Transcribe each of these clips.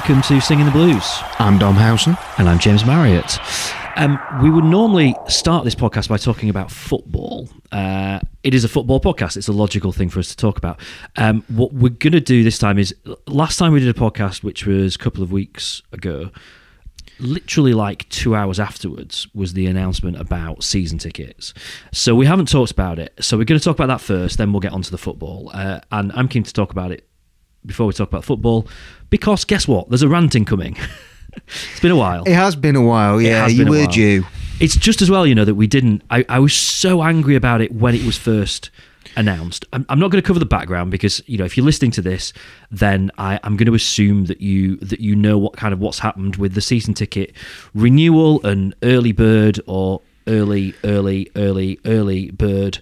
welcome to Singing the Blues. I'm Dom Howson. And I'm James Marriott. Um, we would normally start this podcast by talking about football. Uh, it is a football podcast. It's a logical thing for us to talk about. Um, what we're going to do this time is last time we did a podcast, which was a couple of weeks ago, literally like two hours afterwards was the announcement about season tickets. So we haven't talked about it. So we're going to talk about that first, then we'll get onto the football. Uh, and I'm keen to talk about it before we talk about football because guess what? There's a ranting coming. it's been a while. It has been a while, yeah. You were due. It's just as well, you know, that we didn't. I, I was so angry about it when it was first announced. I'm, I'm not going to cover the background because you know if you're listening to this, then I, I'm going to assume that you that you know what kind of what's happened with the season ticket renewal and early bird or early, early, early, early bird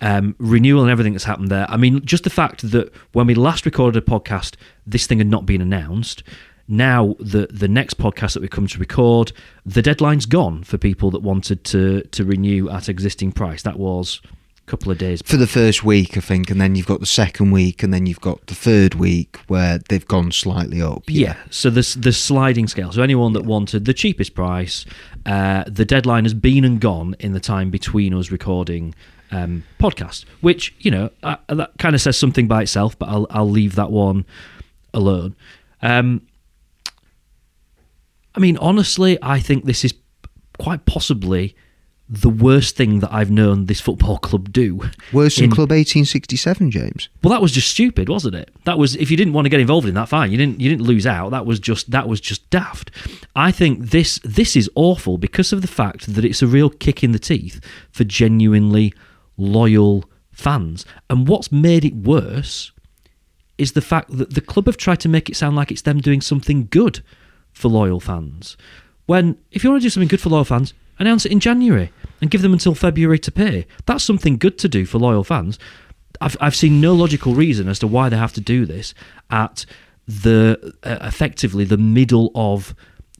um, renewal and everything that's happened there. I mean, just the fact that when we last recorded a podcast, this thing had not been announced. Now the the next podcast that we come to record, the deadline's gone for people that wanted to to renew at existing price. That was couple of days for the first week, I think, and then you've got the second week, and then you've got the third week where they've gone slightly up. Yeah, yeah so the the sliding scale. So anyone that wanted the cheapest price, uh, the deadline has been and gone in the time between us recording. Um, podcast, which you know uh, that kind of says something by itself, but I'll I'll leave that one alone. Um, I mean, honestly, I think this is quite possibly the worst thing that I've known this football club do. Worse than in, Club 1867, James. Well, that was just stupid, wasn't it? That was if you didn't want to get involved in that, fine. You didn't. You didn't lose out. That was just that was just daft. I think this this is awful because of the fact that it's a real kick in the teeth for genuinely loyal fans. And what's made it worse is the fact that the club have tried to make it sound like it's them doing something good for loyal fans. When if you want to do something good for loyal fans, announce it in January and give them until February to pay. That's something good to do for loyal fans. I've I've seen no logical reason as to why they have to do this at the uh, effectively the middle of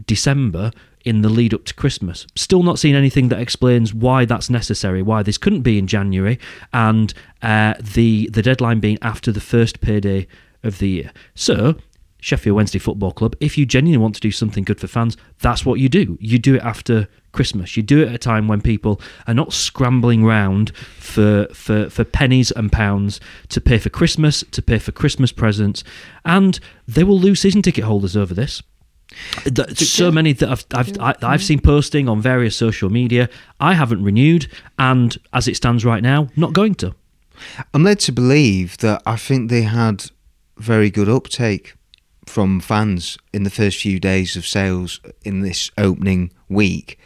December in the lead up to Christmas. Still not seen anything that explains why that's necessary, why this couldn't be in January, and uh, the the deadline being after the first payday of the year. So Sheffield Wednesday Football Club, if you genuinely want to do something good for fans, that's what you do. You do it after Christmas. You do it at a time when people are not scrambling round for, for, for pennies and pounds to pay for Christmas, to pay for Christmas presents, and they will lose season ticket holders over this. So many that I've I've I've seen posting on various social media. I haven't renewed, and as it stands right now, not going to. I'm led to believe that I think they had very good uptake from fans in the first few days of sales in this opening week.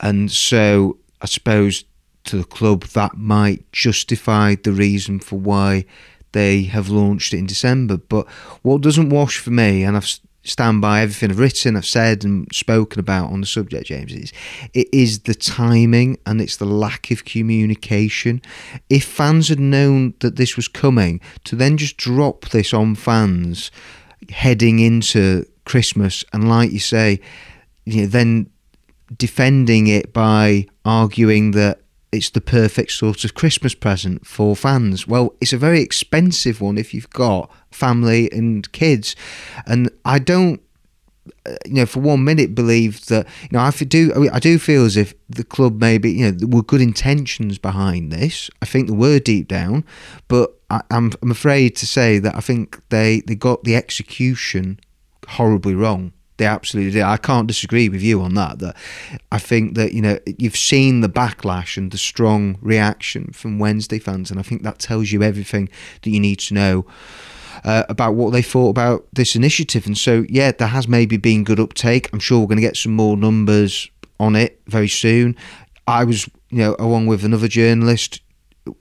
And so I suppose to the club that might justify the reason for why they have launched it in December. But what doesn't wash for me, and I've stand by everything I've written, I've said, and spoken about on the subject, James, is it is the timing and it's the lack of communication. If fans had known that this was coming, to then just drop this on fans heading into Christmas, and like you say, you know, then defending it by arguing that it's the perfect sort of Christmas present for fans. Well, it's a very expensive one if you've got family and kids, and I don't. You know, for one minute, believe that you know. I do. I do feel as if the club maybe you know there were good intentions behind this. I think there were deep down, but I, I'm I'm afraid to say that I think they they got the execution horribly wrong. They absolutely did. I can't disagree with you on that. That I think that you know you've seen the backlash and the strong reaction from Wednesday fans, and I think that tells you everything that you need to know. Uh, about what they thought about this initiative. And so, yeah, there has maybe been good uptake. I'm sure we're going to get some more numbers on it very soon. I was, you know, along with another journalist,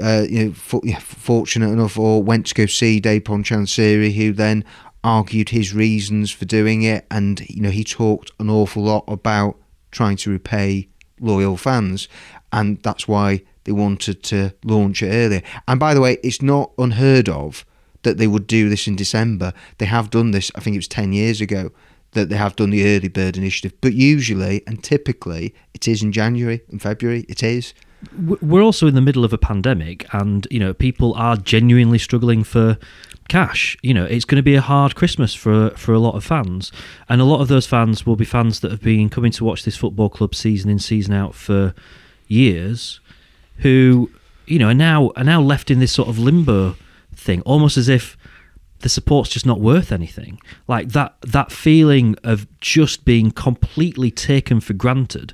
uh, you know, for, yeah, fortunate enough, or went to go see Dejphon Chansiri, who then argued his reasons for doing it, and you know, he talked an awful lot about trying to repay loyal fans, and that's why they wanted to launch it earlier. And by the way, it's not unheard of that they would do this in December. They have done this, I think it was 10 years ago, that they have done the early bird initiative. But usually and typically, it is in January and February. It is. we're also in the middle of a pandemic, and you know people are genuinely struggling for cash. You know, it's going to be a hard Christmas for for a lot of fans, and a lot of those fans will be fans that have been coming to watch this football club season in season out for years, who you know are now are now left in this sort of limbo almost as if the support's just not worth anything. Like that that feeling of just being completely taken for granted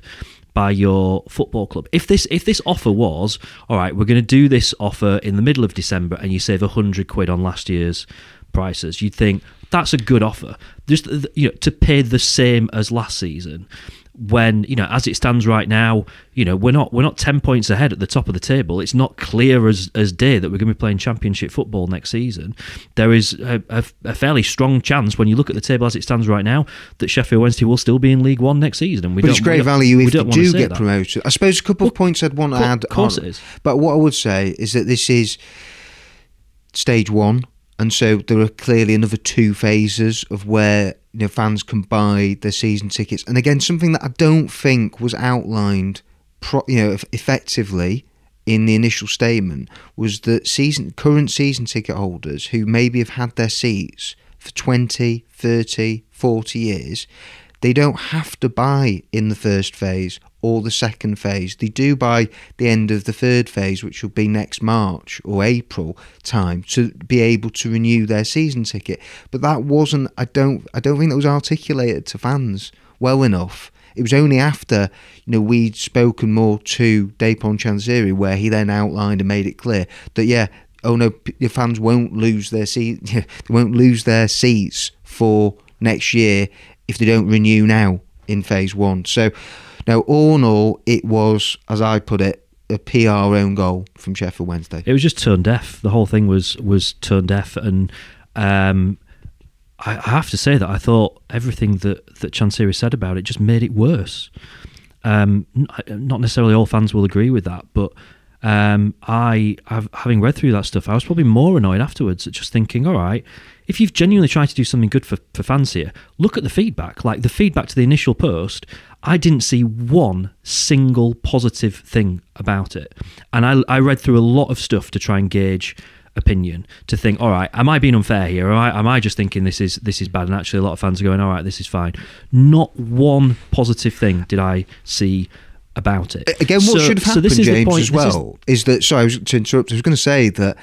by your football club. If this if this offer was all right, we're going to do this offer in the middle of December, and you save a hundred quid on last year's prices, you'd think that's a good offer. Just you know to pay the same as last season when you know as it stands right now you know we're not we're not 10 points ahead at the top of the table. It's not clear as as day that we're going to be playing championship football next season. There is a, a, a, fairly strong chance when you look at the table as it stands right now that Sheffield Wednesday will still be in League 1 next season and we but it's great value if you do get that. promoted. I suppose a couple of points I'd want to add of course on, it is. But what I would say is that this is stage 1 and so there are clearly another two phases of where you know fans can buy their season tickets. And again, something that I don't think was outlined, pro, you know, effectively in the initial statement was that season current season ticket holders who maybe have had their seats for 20, 30, 40 years, they don't have to buy in the first phase or the second phase. They do by the end of the third phase, which will be next March or April time, to be able to renew their season ticket. But that wasn't. I don't. I don't think that was articulated to fans well enough. It was only after you know we'd spoken more to Dejphon Chansiri where he then outlined and made it clear that yeah, oh no, your fans won't lose their seat. they won't lose their seats for next year if they don't renew now in phase one. So now, all in all, it was, as I put it, a PR own goal from Sheffield Wednesday. It was just tone deaf. The whole thing was was tone deaf, and um, I, I, have to say that I thought everything that that Chansiri said about it just made it worse. Um, not necessarily all fans will agree with that, but um, I, I've, having read through that stuff, I was probably more annoyed afterwards at just thinking, all right, if you've genuinely tried to do something good for, for fans here, look at the feedback. Like the feedback to the initial post, I didn't see one single positive thing about it. And I, I read through a lot of stuff to try and gauge opinion to think, all right, am I being unfair here? Or am I, am I just thinking this is this is bad? And actually, a lot of fans are going, all right, this is fine. Not one positive thing did I see about it. Again, what so, should have happened, so James, as well, is, is, that. Sorry, I was to interrupt. I was going to say that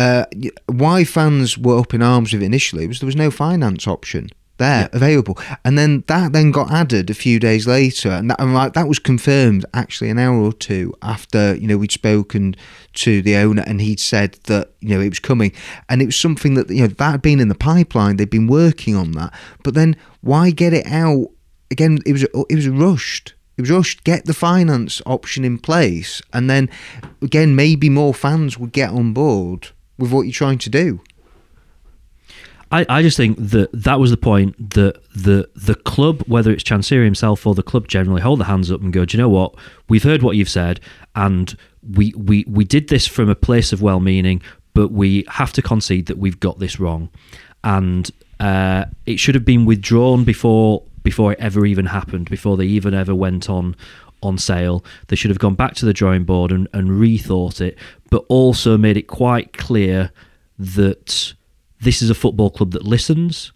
uh, why fans were up in arms with it initially was there was no finance option there yeah. available, and then that then got added a few days later, and that, and like, that was confirmed actually an hour or two after you know we'd spoken to the owner, and he'd said that you know it was coming, and it was something that you know that had been in the pipeline. They'd been working on that, but then why get it out again? It was it was rushed. It was rushed. Get the finance option in place, and then again maybe more fans would get on board with what you're trying to do. I, I just think that that was the point that the the club, whether it's Chansiri himself or the club generally, hold their hands up and go, do you know what? We've heard what you've said, and we, we, we did this from a place of well meaning, but we have to concede that we've got this wrong. And uh, it should have been withdrawn before before it ever even happened, before they even ever went on on sale. They should have gone back to the drawing board and, and rethought it, but also made it quite clear that this is a football club that listens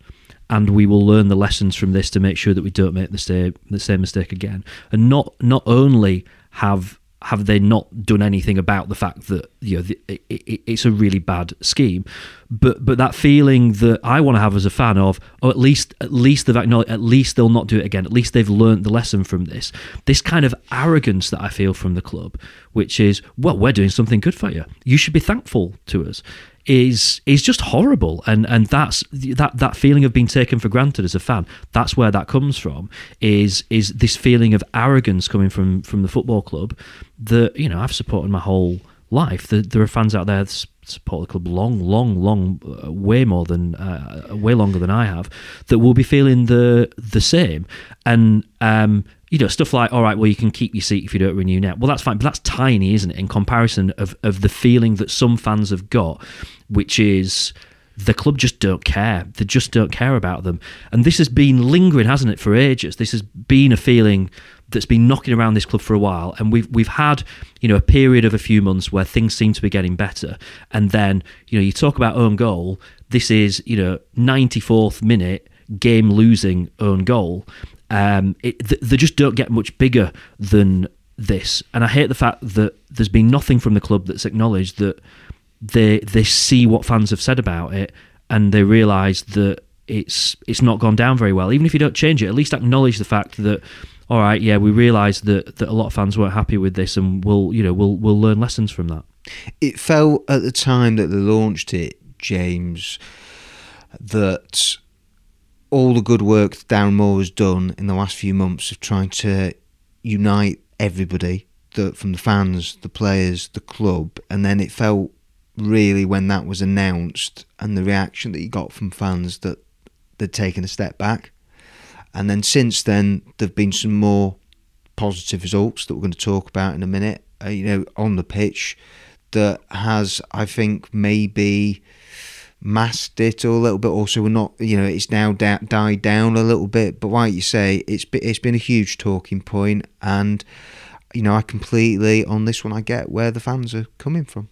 and we will learn the lessons from this to make sure that we don't make the same the same mistake again. And not not only have have they not done anything about the fact that you know the, it, it, it's a really bad scheme? But but that feeling that I want to have as a fan of oh at least at least they've acknowledged at least they'll not do it again at least they've learned the lesson from this. This kind of arrogance that I feel from the club which is well we're doing something good for you. You should be thankful to us is is just horrible. And and that's that that feeling of being taken for granted as a fan that's where that comes from is is this feeling of arrogance coming from from the football club that you know I've supported my whole life. There, there are fans out there that support the club long long long uh, way more than uh, way longer than I have that will be feeling the the same. And um you know, stuff like, all right, well, you can keep your seat if you don't renew now. Well, that's fine, but that's tiny, isn't it, in comparison of, of the feeling that some fans have got, which is the club just don't care. They just don't care about them. And this has been lingering, hasn't it, for ages? This has been a feeling that's been knocking around this club for a while, and we've we've had you know a period of a few months where things seem to be getting better, and then you know you talk about own goal. This is you know 94th minute game losing own goal. Um, it, they just don't get much bigger than this, and I hate the fact that there's been nothing from the club that's acknowledged that they they see what fans have said about it and they realise that it's it's not gone down very well. Even if you don't change it, at least acknowledge the fact that all right, yeah, we realise that that a lot of fans weren't happy with this, and we'll you know we'll we'll learn lessons from that. It felt at the time that they launched it, James, that all the good work Darren Moore has done in the last few months of trying to unite everybody, the, from the fans, the players, the club, and then it felt really when that was announced and the reaction that you got from fans that they'd taken a step back. And then since then, there've been some more positive results that we're going to talk about in a minute. Uh, you know, on the pitch, that has, I think, maybe masked it a little bit. Also, we're not, you know, it's now da- died down a little bit. But like you say, it's it's been a huge talking point, and you know, I completely on this one, I get where the fans are coming from.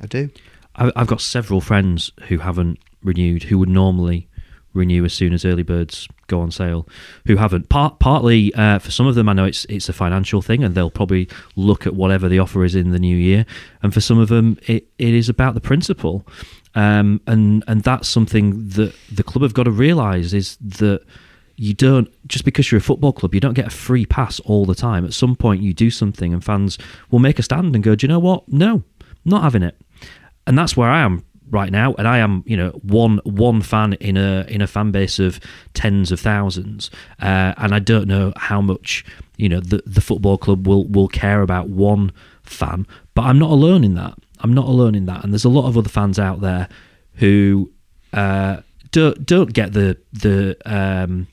I do. I've got several friends who haven't renewed, who would normally renew as soon as early birds go on sale, who haven't. Part, partly uh, for some of them, I know it's it's a financial thing, and they'll probably look at whatever the offer is in the new year. And for some of them, it, it is about the principle, um, and and that's something that the club have got to realise is that you don't just because you're a football club you don't get a free pass all the time at some point you do something and fans will make a stand and go do you know what no not having it and that's where I am right now and I am you know one one fan in a in a fan base of tens of thousands. Uh, and I don't know how much you know the the football club will will care about one fan but I'm not alone in that. I'm not alone in that. And there's a lot of other fans out there who uh, don't don't get the the um,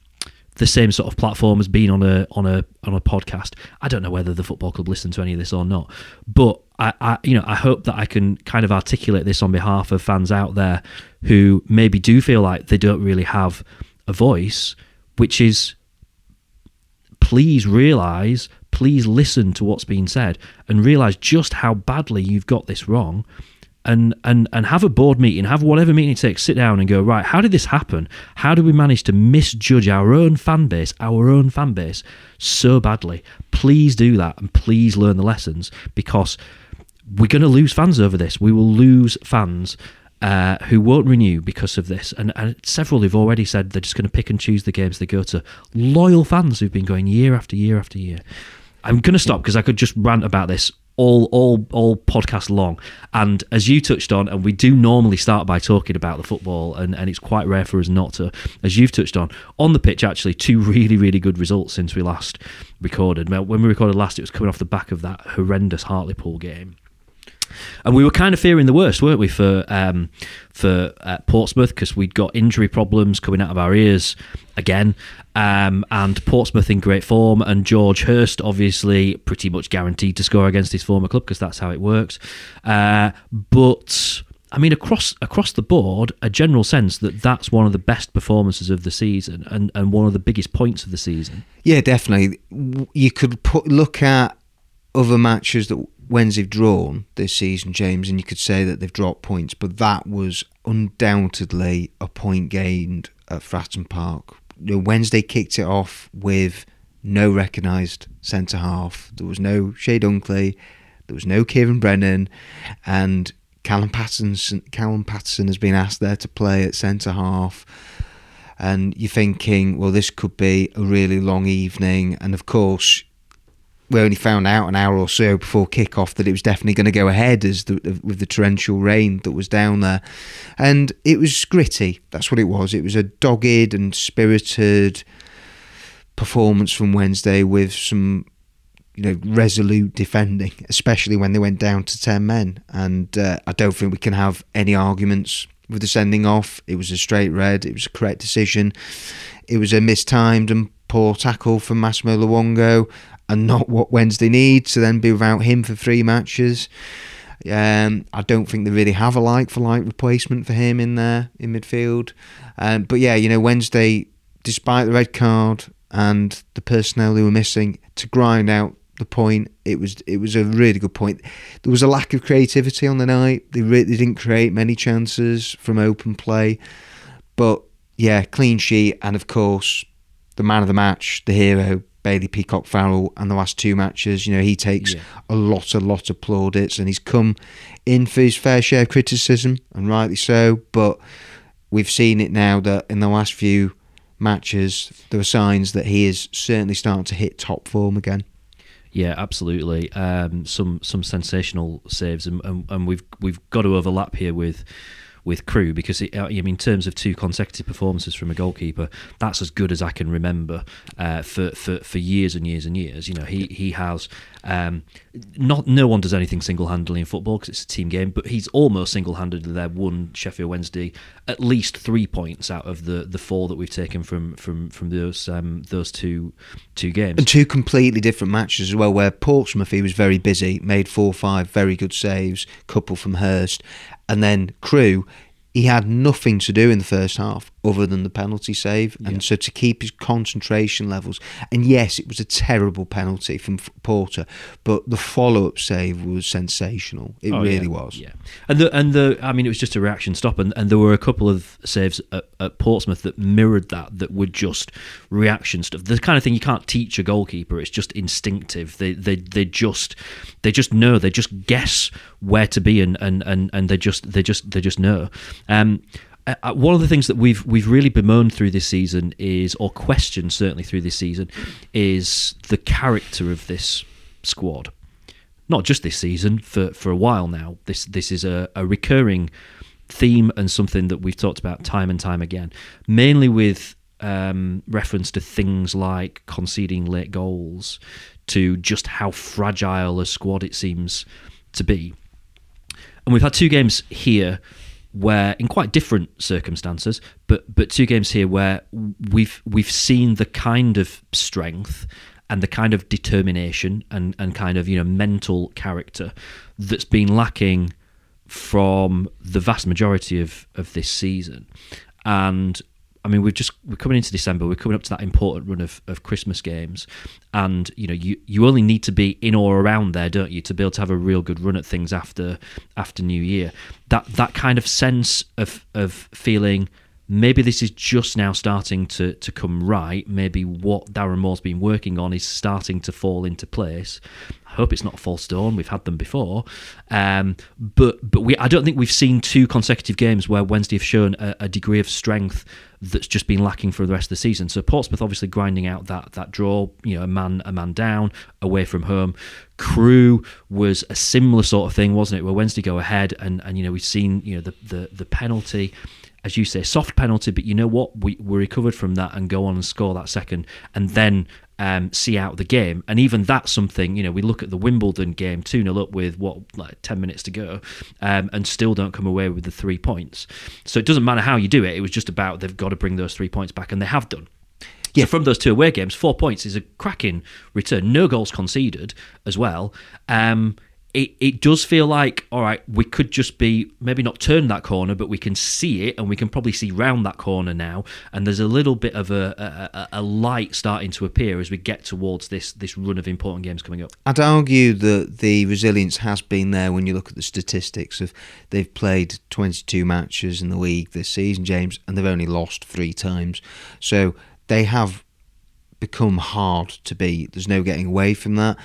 the same sort of platform as being on a on a on a podcast. I don't know whether the football club listen to any of this or not, but I, I you know I hope that I can kind of articulate this on behalf of fans out there who maybe do feel like they don't really have a voice, which is please realize, please listen to what's being said and realize just how badly you've got this wrong and and and have a board meeting, have whatever meeting it takes, sit down and go, right, how did this happen? How did we manage to misjudge our own fan base, our own fan base so badly? Please do that and please learn the lessons because we're going to lose fans over this. We will lose fans uh, who won't renew because of this. And, and several who've already said they're just going to pick and choose the games they go to. Loyal fans who've been going year after year after year. I'm going to stop because I could just rant about this all all all podcast long. And as you touched on, and we do normally start by talking about the football, and, and it's quite rare for us not to. As you've touched on, on the pitch, actually, two really really good results since we last recorded. When we recorded last, it was coming off the back of that horrendous Hartlepool game. And we were kind of fearing the worst, weren't we, for um, for uh, Portsmouth because we'd got injury problems coming out of our ears again, um, and Portsmouth in great form, and George Hirst obviously pretty much guaranteed to score against his former club because that's how it works. Uh, but I mean, across across the board, a general sense that that's one of the best performances of the season and, and one of the biggest points of the season. Yeah, definitely. You could put look at other matches that Wednesday have drawn this season, James, and you could say that they've dropped points, but that was undoubtedly a point gained at Fratton Park. You know, Wednesday kicked it off with no recognised centre half. There was no Chey Dunkley, there was no Kieran Brennan, and Callum Paterson. Callum Paterson has been asked there to play at centre half. And you're thinking, well, this could be a really long evening. And of course, we only found out an hour or so before kick-off that it was definitely going to go ahead as the, with the torrential rain that was down there, and it was gritty. That's what it was. It was a dogged and spirited performance from Wednesday with some, you know, resolute defending, especially when they went down to ten men. And uh, I don't think we can have any arguments with the sending off. It was a straight red. It was a correct decision. It was a mistimed and poor tackle from Massimo Luongo and not what Wednesday needs to then be without him for three matches. Um, I don't think they really have a like for like replacement for him in there in midfield. Um, but yeah, you know, Wednesday, despite the red card, and the personnel they were missing to grind out the point. It was it was a really good point. There was a lack of creativity on the night. They really didn't create many chances from open play, but yeah, clean sheet, and of course the man of the match, the hero, Bailey Peacock Farrell, and the last two matches. You know, he takes Yeah. a lot, a lot of plaudits, and he's come in for his fair share of criticism, and rightly so. But we've seen it now that in the last few matches, there are signs that he is certainly starting to hit top form again. Yeah, absolutely. Um, some some sensational saves, and, and, and we've we've got to overlap here with with Crewe because it, uh, I mean, in terms of two consecutive performances from a goalkeeper, that's as good as I can remember uh, for, for for years and years and years. You know, he he has um, not no one does anything single handedly in football because it's a team game, but he's almost single handedly there. Won Sheffield Wednesday at least three points out of the, the four that we've taken from from from those um, those two two games. And two completely different matches as well, where Portsmouth he was very busy, made four or five very good saves, couple from Hirst, and then Crewe, he had nothing to do in the first half other than the penalty save, and so to keep his concentration levels, and yes, it was a terrible penalty from Porter, but the follow up save was sensational. It Oh, really yeah, was. Yeah, and the and the I mean, it was just a reaction stop, and, and there were a couple of saves at, at Portsmouth that mirrored that, that were just reaction stuff. The kind of thing you can't teach a goalkeeper; it's just instinctive. They they they just they just know. They just guess where to be, and and and, and they just they just they just know. Um, uh, uh, one of the things that we've we've really bemoaned through this season is, or questioned certainly through this season, is the character of this squad. Not just this season for for a while now. This this is a, a recurring theme and something that we've talked about time and time again mainly with um, reference to things like conceding late goals to just how fragile a squad it seems to be. And we've had two games here where in quite different circumstances but but two games here where we've we've seen the kind of strength and the kind of determination and and kind of you know mental character that's been lacking from the vast majority of of this season. And I mean, we've just we're coming into December. We're coming up to that important run of, of Christmas games, and you know, you you only need to be in or around there, don't you, to be able to have a real good run at things after after New Year. That that kind of sense of of feeling maybe this is just now starting to to come right. Maybe what Darren Moore's been working on is starting to fall into place. I hope it's not a false dawn. We've had them before, um, but but we I don't think we've seen two consecutive games where Wednesday have shown a, a degree of strength that's just been lacking for the rest of the season. So Portsmouth obviously grinding out that that draw, you know, a man a man down away from home. Crewe was a similar sort of thing, wasn't it? Where Wednesday go ahead and and you know we've seen you know the the the penalty as you say, soft penalty, but you know what? We, we recovered from that and go on and score that second and then um, see out the game. And even that's something, you know, we look at the Wimbledon game 2 0 up with what, like 10 minutes to go, um, and still don't come away with the three points. So it doesn't matter how you do it, it was just about they've got to bring those three points back, and they have done. Yeah. So from those two away games, four points is a cracking return. No goals conceded as well. Um, it, it does feel like all right we could just be maybe not turn that corner but we can see it and we can probably see round that corner now and there's a little bit of a, a, a light starting to appear as we get towards this this run of important games coming up I'd argue that the resilience has been there when you look at the statistics of they've played 22 matches in the league this season, James, and they've only lost three times. So they have become hard to beat. There's no getting away from that.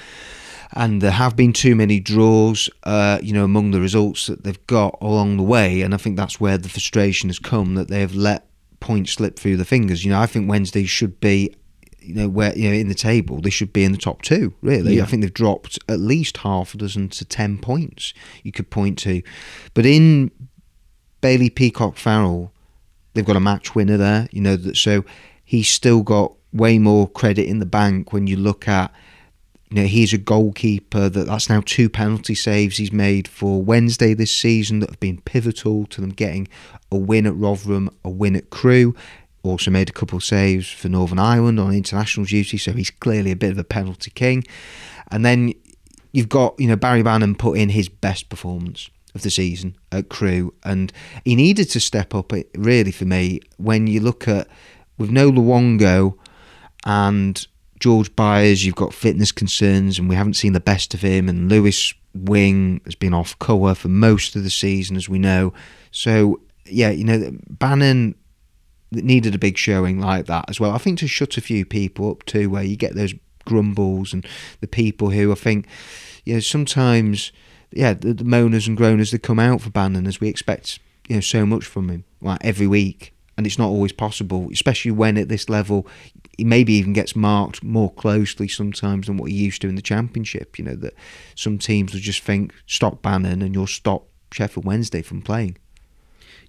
And there have been too many draws, uh, you know, among the results that they've got along the way. And I think that's where the frustration has come that they have let points slip through the fingers. You know, I think Wednesday should be you know where you know in the table they should be in the top two really Yeah. i think they've dropped at least half a dozen to 10 points you could point to but in bailey peacock farrell they've got a match winner there you know so he's still got way more credit in the bank when you look at you know he's a goalkeeper that that's now two penalty saves he's made for Wednesday this season that have been pivotal to them getting a win at Rotherham a win at Crewe also made a couple of saves for Northern Ireland on international duty so he's clearly a bit of a penalty king and then you've got you know Barry Bannon put in his best performance of the season at Crewe, and he needed to step up. It really for me when you look at with no Luongo and George Byers, you've got fitness concerns, and we haven't seen the best of him. And Lewis Wing has been off cover for most of the season, as we know. So yeah, you know, Bannon needed a big showing like that as well. I think to shut a few people up too, where you get those grumbles and the people who I think, you know, sometimes, yeah, the, the moaners and groaners that come out for Bannon as we expect, you know, so much from him, like every week. And it's not always possible, especially when at this level, he maybe even gets marked more closely sometimes than what he used to in the championship. You know, that some teams will just think, stop Bannon and you'll stop Sheffield Wednesday from playing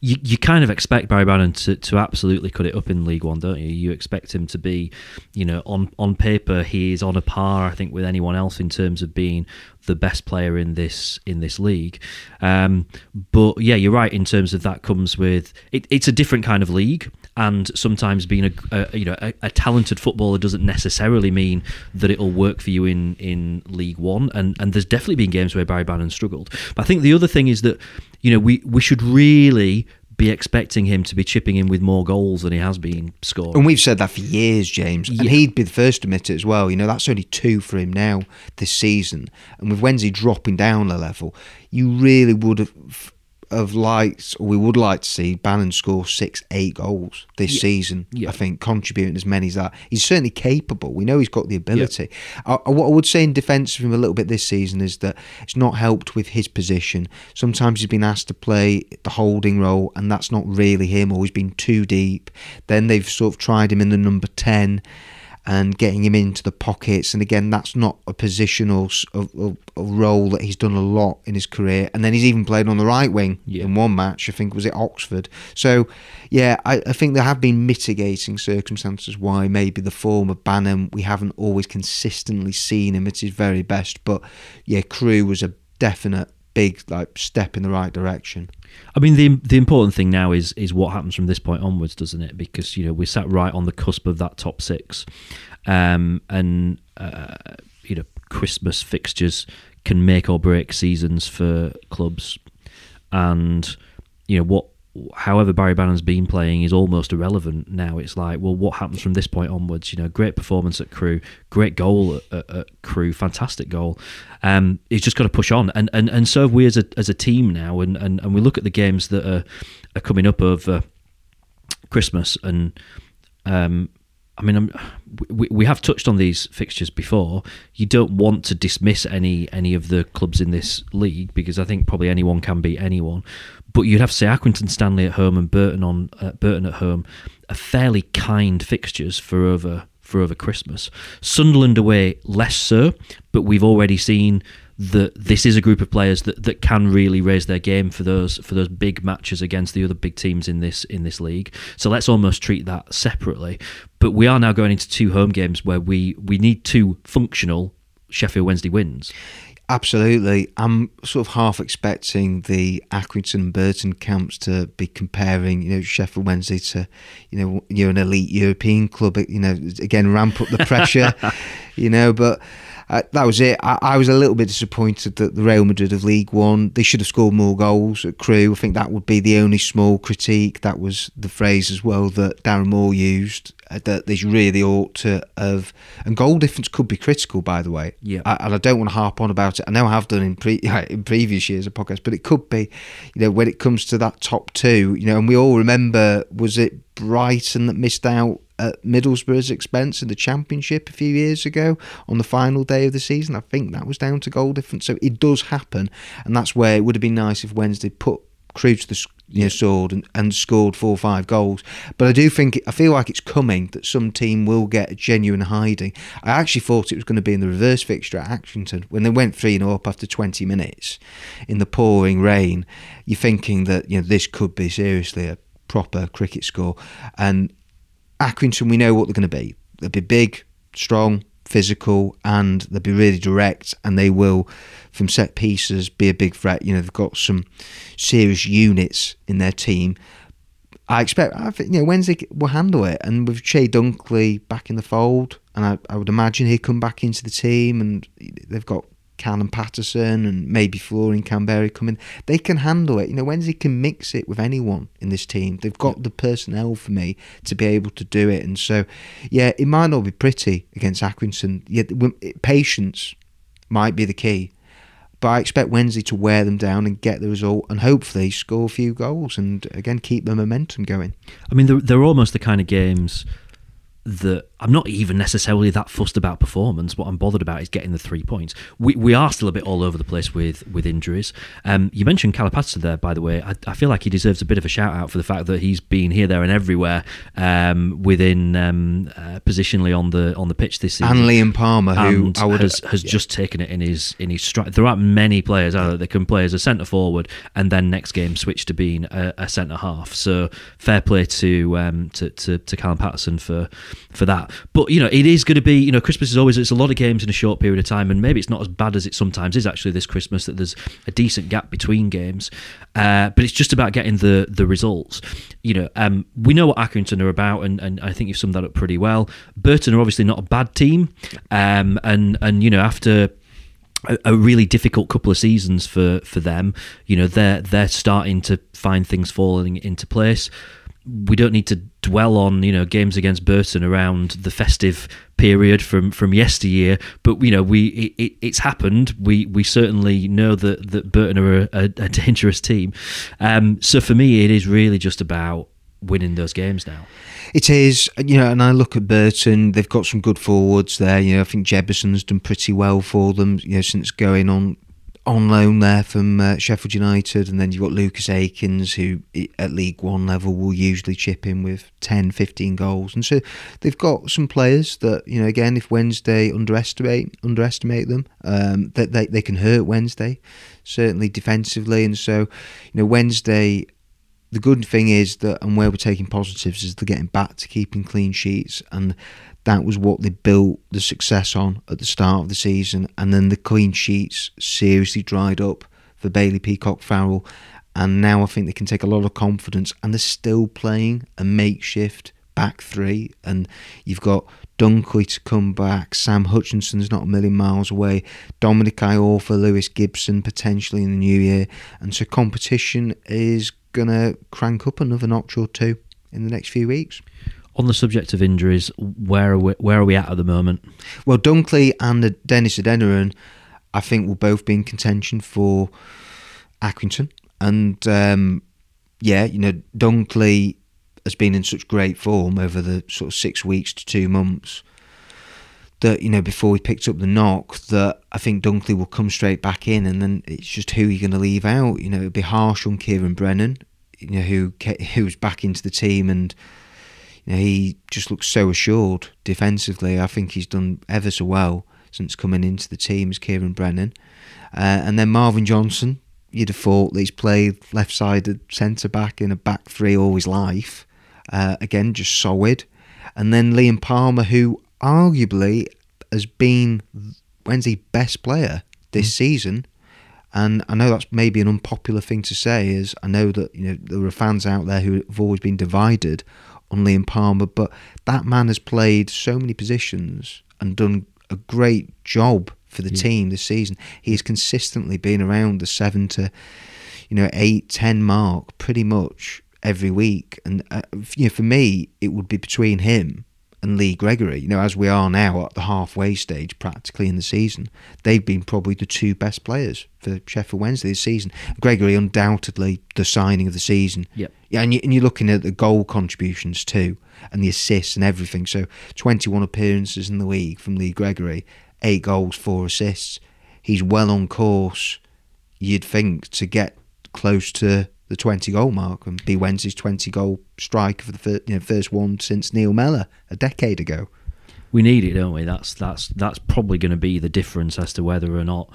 you, you kind of expect Barry Bannon to, to absolutely cut it up in League One, don't you? You expect him to be, you know, on on paper he is on a par, I think, with anyone else in terms of being the best player in this in this league. Um, but yeah, you're right in terms of that comes with it, it's a different kind of league, and sometimes being a, a you know a, a, talented footballer doesn't necessarily mean that it'll work for you in in League One. And and there's definitely been games where Barry Bannon struggled. But I think the other thing is that you know we we should really be expecting him to be chipping in with more goals than he has been scoring. And we've said that for years, James. Yeah. And he'd be the first to admit it as well. You know, that's only two for him now this season. And with Wednesday dropping down a level, you really would have of liked, or we would like to see Bannon score six, eight goals this yeah. season. Yeah. I think contributing as many as that. He's certainly capable. We know he's got the ability. Yeah. I, what I would say in defence of him a little bit this season is that it's not helped with his position. Sometimes he's been asked to play the holding role, and that's not really him, or he's been too deep. Then they've sort of tried him in the number 10 and getting him into the pockets. And again, that's not a positional a, a, role that he's done a lot in his career. And then he's even played on the right wing yeah. in one match. I think was it Oxford. So yeah, I, I, think there have been mitigating circumstances why maybe the form of Bannon we haven't always consistently seen him at his very best. But yeah, Crewe was a definite big like step in the right direction. I mean, the the important thing now is is what happens from this point onwards, doesn't it? Because you know we sat right on the cusp of that top six, um, and uh, you know Christmas fixtures can make or break seasons for clubs, and you know what however Barry Bannon's been playing is almost irrelevant now. It's like, well, what happens from this point onwards? You know, great performance at Crewe, great goal at, at, at Crewe, fantastic goal. Um, he's just got to push on, and and and so we as a as a team now, and and, and we look at the games that are are coming up over Christmas, and um, I mean, I'm, we, we have touched on these fixtures before. You don't want to dismiss any any of the clubs in this league because I think probably anyone can beat anyone. But you'd have to say Accrington Stanley at home and Burton on uh, Burton at home are fairly kind fixtures for over for over Christmas. Sunderland away less so, but we've already seen that this is a group of players that, that can really raise their game for those for those big matches against the other big teams in this in this league. So let's almost treat that separately. But we are now going into two home games where we we need two functional Sheffield Wednesday wins. Absolutely. I'm sort of half expecting the Accrington and Burton camps to be comparing, you know, Sheffield Wednesday to, you know, you're an elite European club, you know, again, ramp up the pressure, you know, but uh, that was it. I, I, was a little bit disappointed that the Real Madrid of League One they should have scored more goals at Crewe. I think that would be the only small critique. That was the phrase as well that Darren Moore used. Uh, that they really ought to have, and goal difference could be critical. By the way, yeah. I, and I don't want to harp on about it. I know I have done in pre in previous years of podcasts, but it could be, you know, when it comes to that top two, you know, and we all remember was it Brighton that missed out at Middlesbrough's expense in the Championship a few years ago on the final day of the season. I think that was down to goal difference. So it does happen, and that's where it would have been nice if Wednesday put Crewe to the you know, sword and, and scored four or five goals. But I do think I feel like it's coming that some team will get a genuine hiding. I actually thought it was going to be in the reverse fixture at Accrington when they went three 0 up after twenty minutes in the pouring rain. You're thinking that you know this could be seriously a proper cricket score, and Accrington, we know what they're going to be. They'll be big, strong, physical, and they'll be really direct, and they will, from set pieces, be a big threat. You know, they've got some serious units in their team. I expect, I think, you know, Wednesday will handle it, and with Chey Dunkley back in the fold, and I, I would imagine he'd come back into the team, and they've got Callum Paterson and maybe Florian Kamberi coming, they can handle it. You know, Wednesday can mix it with anyone in this team. They've got the personnel for me to be able to do it. And so, yeah, it might not be pretty against Accrington. Yeah, patience might be the key. But I expect Wednesday to wear them down and get the result and hopefully score a few goals and again keep the momentum going. I mean, they're, they're almost the kind of games that I'm not even necessarily that fussed about performance. What I'm bothered about is getting the three points. We, we are still a bit all over the place with with injuries. Um, you mentioned Calipatsa there, by the way. I, I, feel like he deserves a bit of a shout out for the fact that he's been here, there, and everywhere um, within um, uh, positionally on the on the pitch this season. And Liam Palmer, who I would has, has yeah. just taken it in his in his stride. There aren't many players out that can play as a centre forward and then next game switch to being a, a centre half. So fair play to um, to, to to Callum Paterson for for that. But you know, it is going to be you know, Christmas is always it's a lot of games in a short period of time, and maybe it's not as bad as it sometimes is. Actually, this Christmas that there's a decent gap between games, uh, but it's just about getting the the results. You know, um, we know what Accrington are about, and, and I think you've summed that up pretty well. Burton are obviously not a bad team, um, and and you know after a, really difficult couple of seasons for for them. You know, they're they're starting to find things falling into place we don't need to dwell on you know games against Burton around the festive period from from yesteryear, but you know we it, it's happened. We we certainly know that that Burton are a, a, dangerous team. Um, so for me, it is really just about winning those games now. It is, you know, and I look at Burton. They've got some good forwards there. You know, I think Jebbison's done pretty well for them. You know, since going on on loan there from uh, Sheffield United, and then you've got Lucas Akins, who at League One level will usually chip in with 10, 15 goals, and so they've got some players that you know. Again, if Wednesday underestimate underestimate them, um, that they, they can hurt Wednesday, certainly defensively, and so you know Wednesday. The good thing is that, and where we're taking positives, is they're getting back to keeping clean sheets, and that was what they built the success on at the start of the season. And then the clean sheets seriously dried up for Bailey Peacock Farrell. And now I think they can take a lot of confidence. And they're still playing a makeshift back three. And you've got Dunkley to come back. Sam Hutchinson's not a million miles away. Dominic Iorfa, Lewis Gibson potentially in the new year. And so competition is going to crank up another notch or two in the next few weeks on the subject of injuries, where are we, where are we at at the moment? Well, Dunkley and Dennis Adeniran, I think, will both be in contention for Accrington. And um, yeah, you know, Dunkley has been in such great form over the sort of six weeks to two months that you know before he picked up the knock that I think Dunkley will come straight back in, and then it's just who you're going to leave out. You know, it'd be harsh on Kieran Brennan, you know, who who's back into the team and he just looks so assured defensively. I think he's done ever so well since coming into the team as Kieran Brennan. Uh, and then Marvin Johnson, you'd have thought that he's played left sided centre back in a back three all his life. Uh, again, just solid. And then Liam Palmer, who arguably has been Wednesday's best player this mm. season. And I know that's maybe an unpopular thing to say, is I know that you know there are fans out there who have always been divided on Liam Palmer, but that man has played so many positions and done a great job for the yeah. team this season. He has consistently been around the seven to, you know, eight, ten mark pretty much every week. And uh, you know, for me, it would be between him and Lee Gregory, you know, as we are now at the halfway stage practically in the season, they've been probably the two best players for Sheffield Wednesday this season. Gregory, undoubtedly, the signing of the season. Yep. Yeah, and, you, and you're looking at the goal contributions too, and the assists and everything. So 21 appearances in the league from Lee Gregory, eight goals, four assists. He's well on course, you'd think, to get close to the 20 goal mark and be Wednesday's 20 goal striker for the first, you know, first one since Neil Mellor a decade ago. We need it, don't we? That's that's that's probably going to be the difference as to whether or not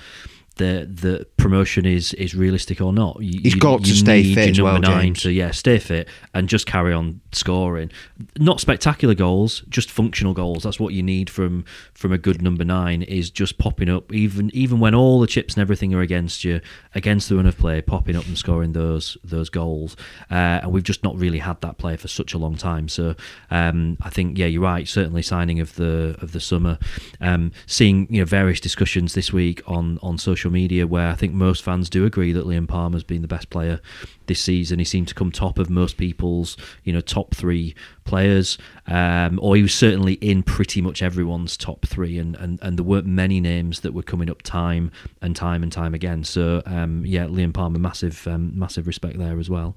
the the promotion is is realistic or not. You, He's you- got to you stay fit as well, number nine James. to yeah stay fit and just carry on scoring. Not spectacular goals, just functional goals. That's what you need from from a good number nine. Is just popping up even even when all the chips and everything are against you, against the run of play, popping up and scoring those those goals. Uh, and we've just not really had that player for such a long time. So um, I think yeah, you're right. Certainly signing of the of the summer. Um, seeing you know various discussions this week on on social media where I think most fans do agree that Liam Palmer's been the best player this season. He seemed to come top of most people's you know top three players, um, or he was certainly in pretty much everyone's top three, and, and, and there weren't many names that were coming up time and time and time again. So um, yeah, Liam Palmer, massive um, massive respect there as well.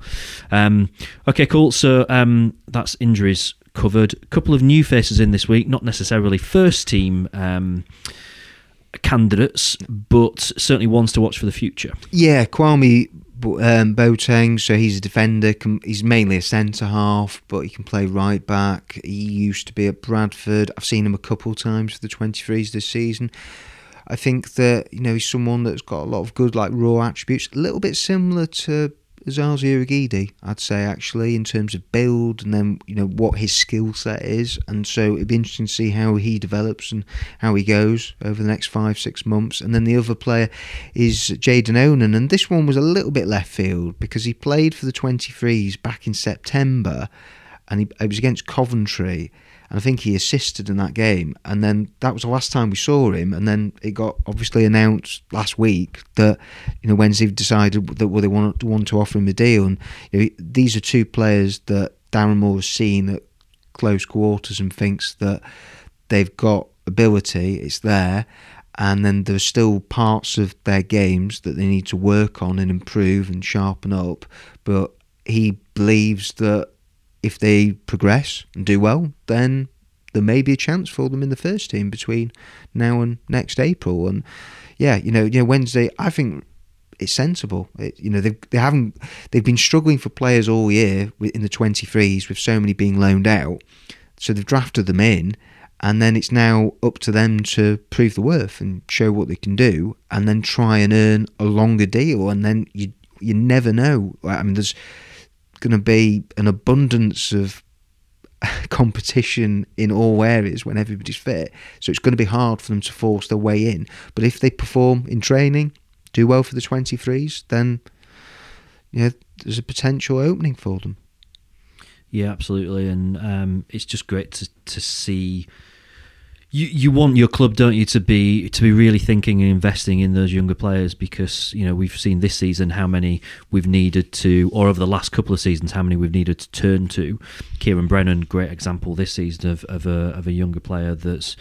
Um, okay, cool. So um, that's injuries covered. A couple of new faces in this week, not necessarily first team. Candidates but certainly ones to watch for the future Yeah, Kwame um, Boateng, so he's a defender. He's mainly a centre half, but he can play right back. He used to be at Bradford. I've seen him a couple times for the 23s this season. I think that you know he's someone that's got a lot of good like raw attributes, a little bit similar to Osaze Urhoghide, I'd say actually in terms of build and then you know what his skill set is, and so it'd be interesting to see how he develops and how he goes over the next five six months. And then the other player is Jaden Onan, and this one was a little bit left field because he played for the 23s back in September, and he it was against Coventry. And I think he assisted in that game. And then that was the last time we saw him. And then it got obviously announced last week that, you know, Wednesday decided that well, they want to, want to offer him a deal. And you know, these are two players that Darren Moore has seen at close quarters and thinks that they've got ability, it's there. And then there's still parts of their games that they need to work on and improve and sharpen up. But he believes that if they progress and do well, then there may be a chance for them in the first team between now and next April. And yeah, you know, you know, Wednesday, I think it's sensible. It, you know, they they haven't they've been struggling for players all year in the 23s with so many being loaned out. So they've drafted them in. And then it's now up to them to prove the worth and show what they can do, and then try and earn a longer deal. And then you you never know. I mean, there's going to be an abundance of competition in all areas when everybody's fit. So it's going to be hard for them to force their way in. But if they perform in training, do well for the 23s, then yeah, there's a potential opening for them. Yeah, absolutely, and um, it's just great to to see. You you want your club, don't you, to be to be really thinking and investing in those younger players because you know we've seen this season how many we've needed to, or over the last couple of seasons, how many we've needed to turn to. Ciaran Brennan, great example this season of of a of a younger player that's.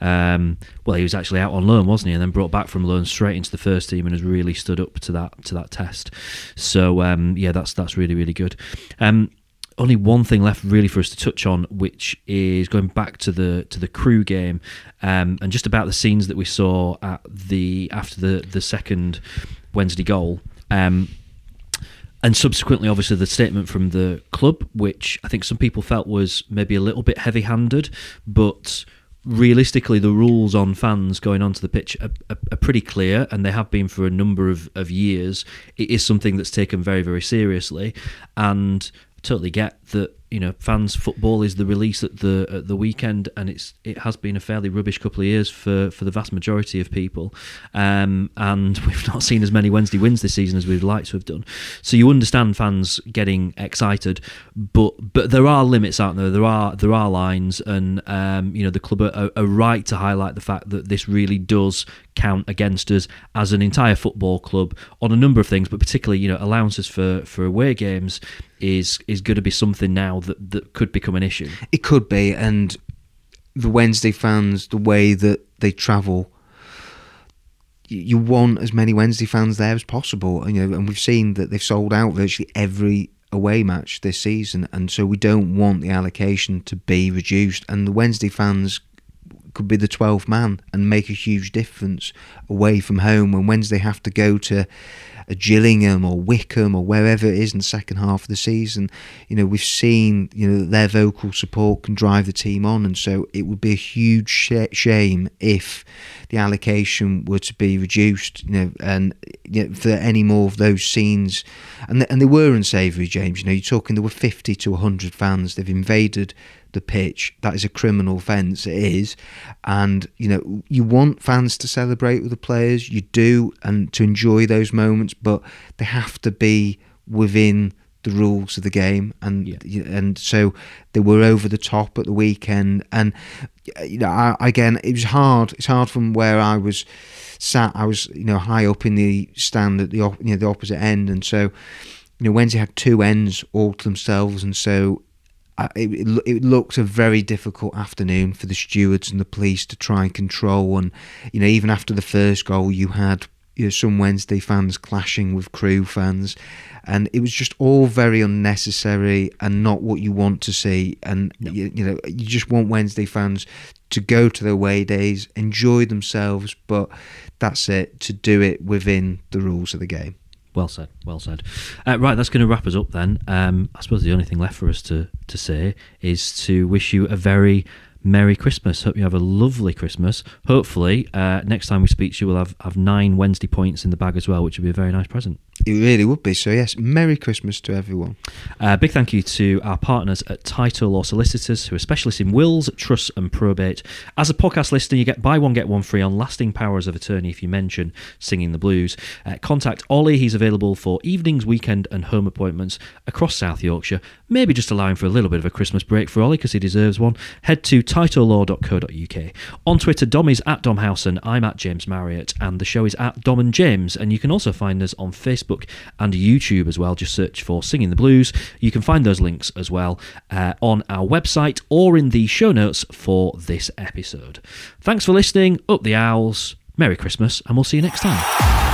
Um, well, he was actually out on loan, wasn't he? And then brought back from loan straight into the first team and has really stood up to that to that test. So um, yeah, that's that's really really good. Um, only one thing left really for us to touch on, which is going back to the to the Crewe game, um, and just about the scenes that we saw at the after the the second Wednesday goal. Um, and subsequently, obviously, the statement from the club, which I think some people felt was maybe a little bit heavy-handed, but realistically, the rules on fans going onto the pitch are, are, are pretty clear, and they have been for a number of, of years. It is something that's taken very, very seriously, and Totally get that you know fans football is the release at the at the weekend and it's it has been a fairly rubbish couple of years for for the vast majority of people. Um, and we've not seen as many Wednesday wins this season as we'd like to have done. So you understand fans getting excited but but there are limits aren't there? There are there are lines and um, you know the club are, are right to highlight the fact that this really does count against us as an entire football club on a number of things but particularly you know allowances for for away games is is going to be something now that that could become an issue. It could be, and the Wednesday fans, the way that they travel, you, want as many Wednesday fans there as possible. And, you know, and we've seen that they've sold out virtually every away match this season, and so we don't want the allocation to be reduced. And the Wednesday fans could be the 12th man and make a huge difference away from home when Wednesday have to go to a Gillingham or Wycombe or wherever it is in the second half of the season, you know, we've seen you know their vocal support can drive the team on, and so it would be a huge sh- shame if the allocation were to be reduced, you know, and you know, for any more of those scenes, and and they were unsavoury, James. You know, you're talking there were 50 to 100 fans. They've invaded the pitch. That is a criminal offence. It is, and you know you want fans to celebrate with the players. You do, and to enjoy those moments, but they have to be within the rules of the game, and Yeah. and so they were over the top at the weekend. And Uh, you know, I, again, it was hard. It's hard from where I was sat. I was you know high up in the stand at the you know the opposite end, and so you know Wednesday had two ends all to themselves, and so I- it, it, it looked a very difficult afternoon for the stewards and the police to try and control. And you know, even after the first goal, you had you know, some Wednesday fans clashing with Crewe fans, and it was just all very unnecessary and not what you want to see. And you, you know, you just want Wednesday fans to go to their away days, enjoy themselves, but that's it. To do it within the rules of the game. Well said. Well said. Uh, right, that's going to wrap us up then. Um, I suppose the only thing left for us to, to say is to wish you a very Merry Christmas. Hope you have a lovely Christmas. Hopefully, uh, next time we speak to you, we'll have, have nine Wednesday points in the bag as well, which would be a very nice present. It really would be. So yes, Merry Christmas to everyone. Uh, big thank you to our partners at Title Law Solicitors, who are specialists in wills, trusts, and probate. As a podcast listener, you get buy one get one free on lasting powers of attorney if you mention singing the blues. Uh, contact Ollie; he's available for evenings, weekend, and home appointments across South Yorkshire. Maybe just allowing for a little bit of a Christmas break for Ollie because he deserves one. Head to titlelaw.co.uk. On Twitter, Dom is at DomHowson, I'm at James Marriott, and the show is at Dom and James. And you can also find us on Facebook and YouTube as well. Just search for Singing the Blues. You can find those links as well uh, on our website or in the show notes for this episode. Thanks for listening. Up the owls. Merry Christmas, and we'll see you next time.